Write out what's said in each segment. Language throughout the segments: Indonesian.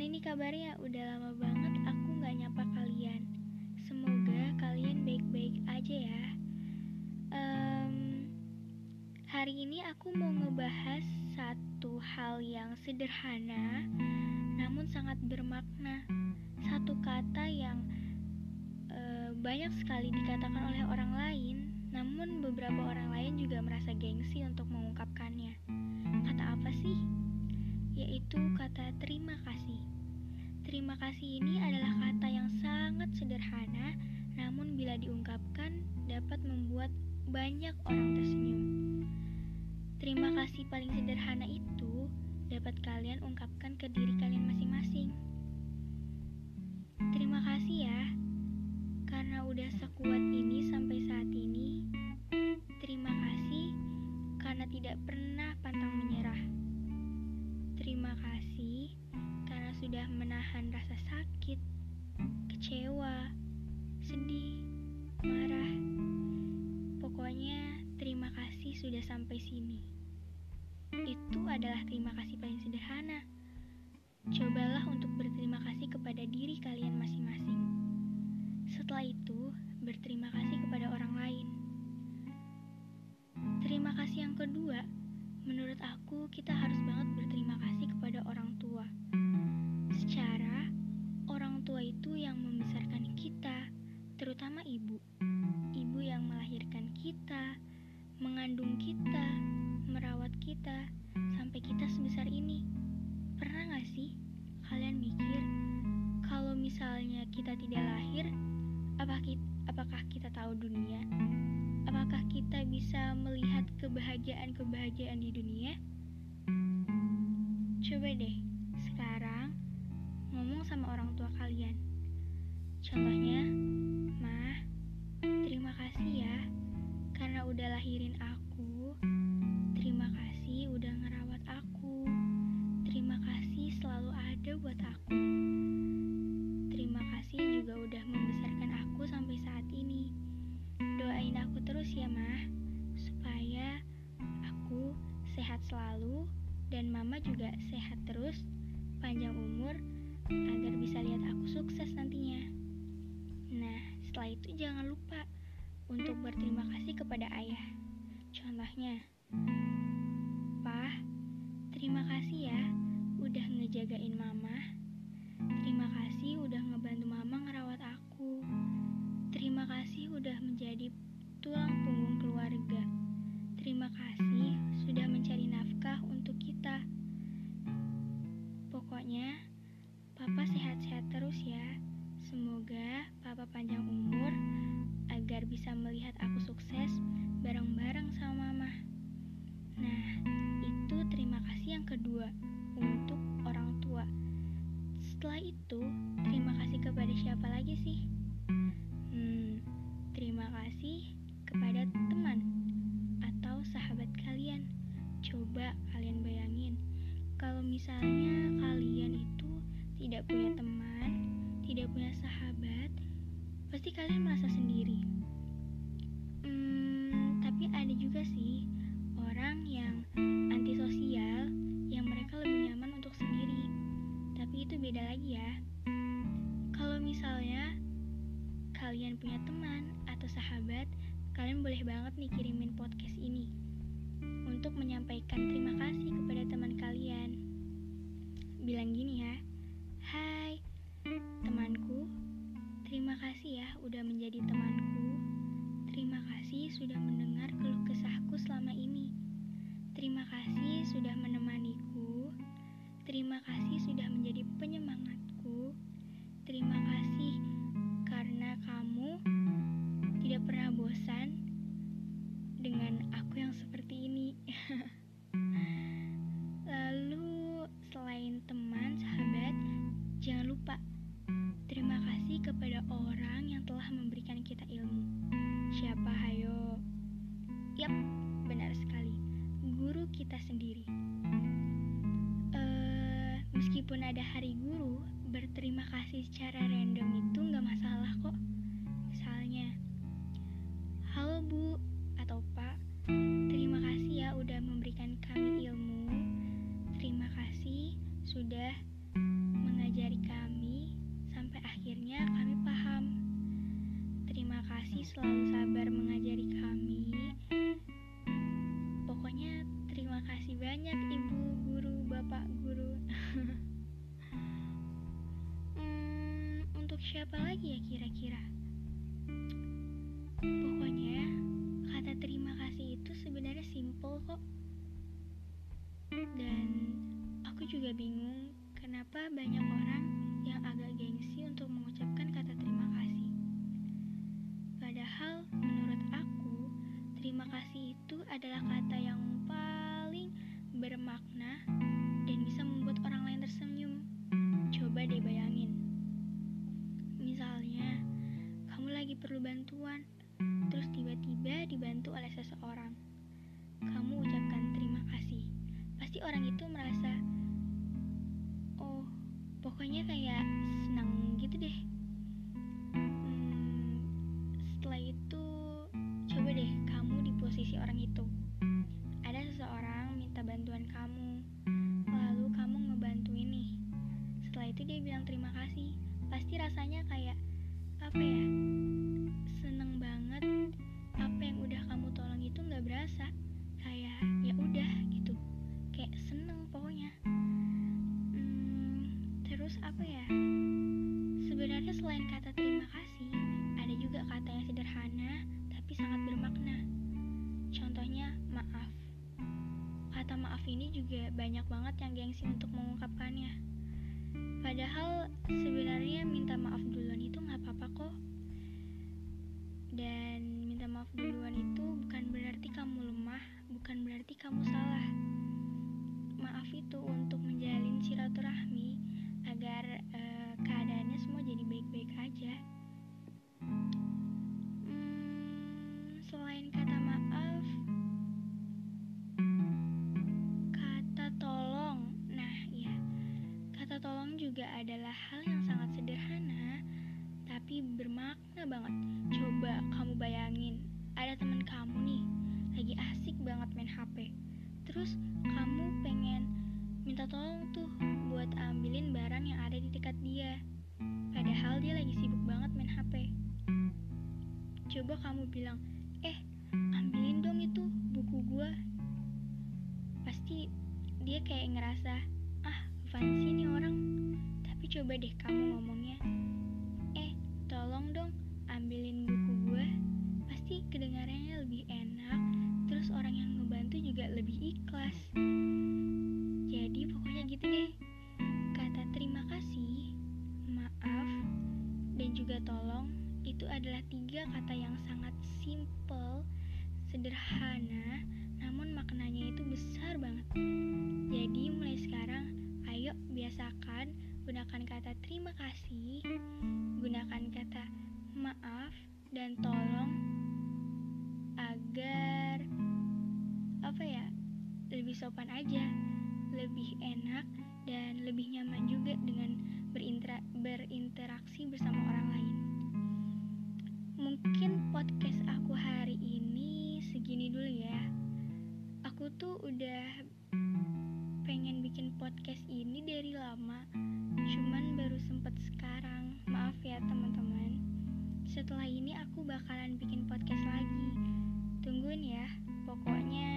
Gimana nih kabarnya? Udah lama banget aku gak nyapa kalian. Semoga kalian baik-baik aja ya. Um, hari ini aku mau ngebahas satu hal yang sederhana, namun sangat bermakna. Satu kata yang uh, banyak sekali dikatakan oleh orang lain, namun beberapa orang lain juga merasa gengsi untuk mengungkapkannya. Kata apa sih? Yaitu kata terima kasih. Terima kasih ini adalah kata yang sangat sederhana, namun bila diungkapkan dapat membuat banyak orang tersenyum. Terima kasih paling sederhana itu dapat kalian ungkapkan ke diri menahan rasa sakit, kecewa, sedih, marah. Pokoknya, terima kasih sudah sampai sini. Itu adalah terima kasih paling sederhana. Cobalah untuk berterima kasih kepada ibu. Ibu yang melahirkan kita, mengandung kita, merawat kita sampai kita sebesar ini. Pernah gak sih kalian mikir kalau misalnya kita tidak lahir, apakah kita tahu dunia? Apakah kita bisa melihat kebahagiaan-kebahagiaan di dunia? Coba deh, sekarang ngomong sama orang tua kalian. Contohnya, kasih ya karena udah lahirin aku. Terima kasih udah ngerawat aku. Terima kasih selalu ada buat aku. Terima kasih juga udah membesarkan aku sampai saat ini. Doain aku terus ya, Mah, supaya aku sehat selalu dan mama juga sehat terus, panjang umur, agar bisa lihat aku sukses nantinya. Nah, setelah itu jangan lupa untuk berterima kasih kepada ayah. Contohnya, Pah, terima kasih ya udah ngejagain mama. Terima kasih udah ngebantu mama ngerawat aku. Terima kasih udah menjadi tulang punggung keluarga. Terima kasih sudah mencari nafkah untuk kita. Pokoknya, Papa sehat-sehat terus ya. Semoga Papa panjang umur bisa melihat aku sukses bareng-bareng sama Mama. Nah, itu terima kasih yang kedua untuk orang tua. Setelah itu, terima kasih kepada siapa lagi sih? Hmm, terima kasih kepada teman atau sahabat kalian. Coba kalian bayangin, kalau misalnya kalian itu tidak punya teman, tidak punya sahabat, pasti kalian merasa untuk menyampaikan terima kasih kepada teman kalian. Bilang gini ya, Hai temanku, terima kasih ya udah menjadi temanku. Terima kasih sudah mendengar keluh kesahku selama ini. Terima kasih sudah menemaniku. Terima kasih sudah menjadi penyemangatku. Terima kasih karena kamu tidak pernah bosan dengan aku yang seperti ini. Lalu, selain teman, sahabat, jangan lupa terima kasih kepada orang yang telah memberikan kita ilmu. Siapa hayo? Yap, benar sekali. Guru kita sendiri. Uh, meskipun ada hari guru, berterima kasih secara random itu nggak masalah kok. Misalnya, halo bu sudah mengajari kami sampai akhirnya kami paham. Terima kasih selalu sabar mengajari kami. Pokoknya terima kasih banyak Ibu guru, Bapak guru. hmm, untuk siapa lagi ya kira-kira? Pokoknya kata terima kasih itu sebenarnya simple kok. Dan juga bingung kenapa banyak orang yang agak gengsi untuk mengucapkan kata terima kasih. Padahal menurut aku, terima kasih itu adalah kata yang paling bermakna dan bisa membuat orang lain tersenyum. Coba deh bayangin. Misalnya, kamu lagi perlu bantuan, terus tiba-tiba dibantu oleh seseorang. Kamu ucapkan terima kasih. Pasti orang itu merasa, pokoknya kayak senang gitu deh. Hmm, setelah itu, coba deh kamu di posisi orang itu. Ada seseorang minta bantuan kamu, lalu kamu ngebantu ini. Setelah itu dia bilang terima kasih. Pasti rasanya kayak apa ya? Terus apa ya? Sebenarnya selain kata terima kasih, ada juga kata yang sederhana tapi sangat bermakna. Contohnya maaf. Kata maaf ini juga banyak banget yang gengsi untuk mengungkapkannya. Padahal sebenarnya adalah hal yang sangat sederhana tapi bermakna banget. Coba kamu bayangin, ada teman kamu nih lagi asik banget main HP. Terus kamu pengen minta tolong tuh buat ambilin barang yang ada di dekat dia. Padahal dia lagi sibuk banget main HP. Coba kamu bilang, "Eh, ambilin dong itu buku gua." Pasti dia kayak ngerasa, coba deh kamu ngomongnya, "Eh, tolong dong ambilin buku gua." Pasti kedengarannya lebih enak, terus orang yang ngebantu juga lebih ikhlas. Jadi pokoknya gitu deh. Kata terima kasih, maaf, dan juga tolong itu adalah tiga kata yang sangat simple, sederhana, namun maknanya itu besar banget. Jadi mulai sekarang, ayo biasakan gunakan kata terima kasih, gunakan kata maaf dan tolong agar apa ya lebih sopan aja, lebih enak dan lebih nyaman juga dengan berintera- berinteraksi bersama orang lain. Mungkin podcast aku hari ini segini dulu ya. Aku tuh udah pengen bikin podcast ini dari lama, cuman baru sempet sekarang. Maaf ya teman-teman. Setelah ini aku bakalan bikin podcast lagi. Tungguin ya. Pokoknya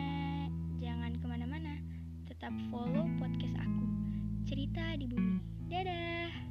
jangan ke mana-mana. Tetap follow podcast aku. Cerita di bumi. Dadah.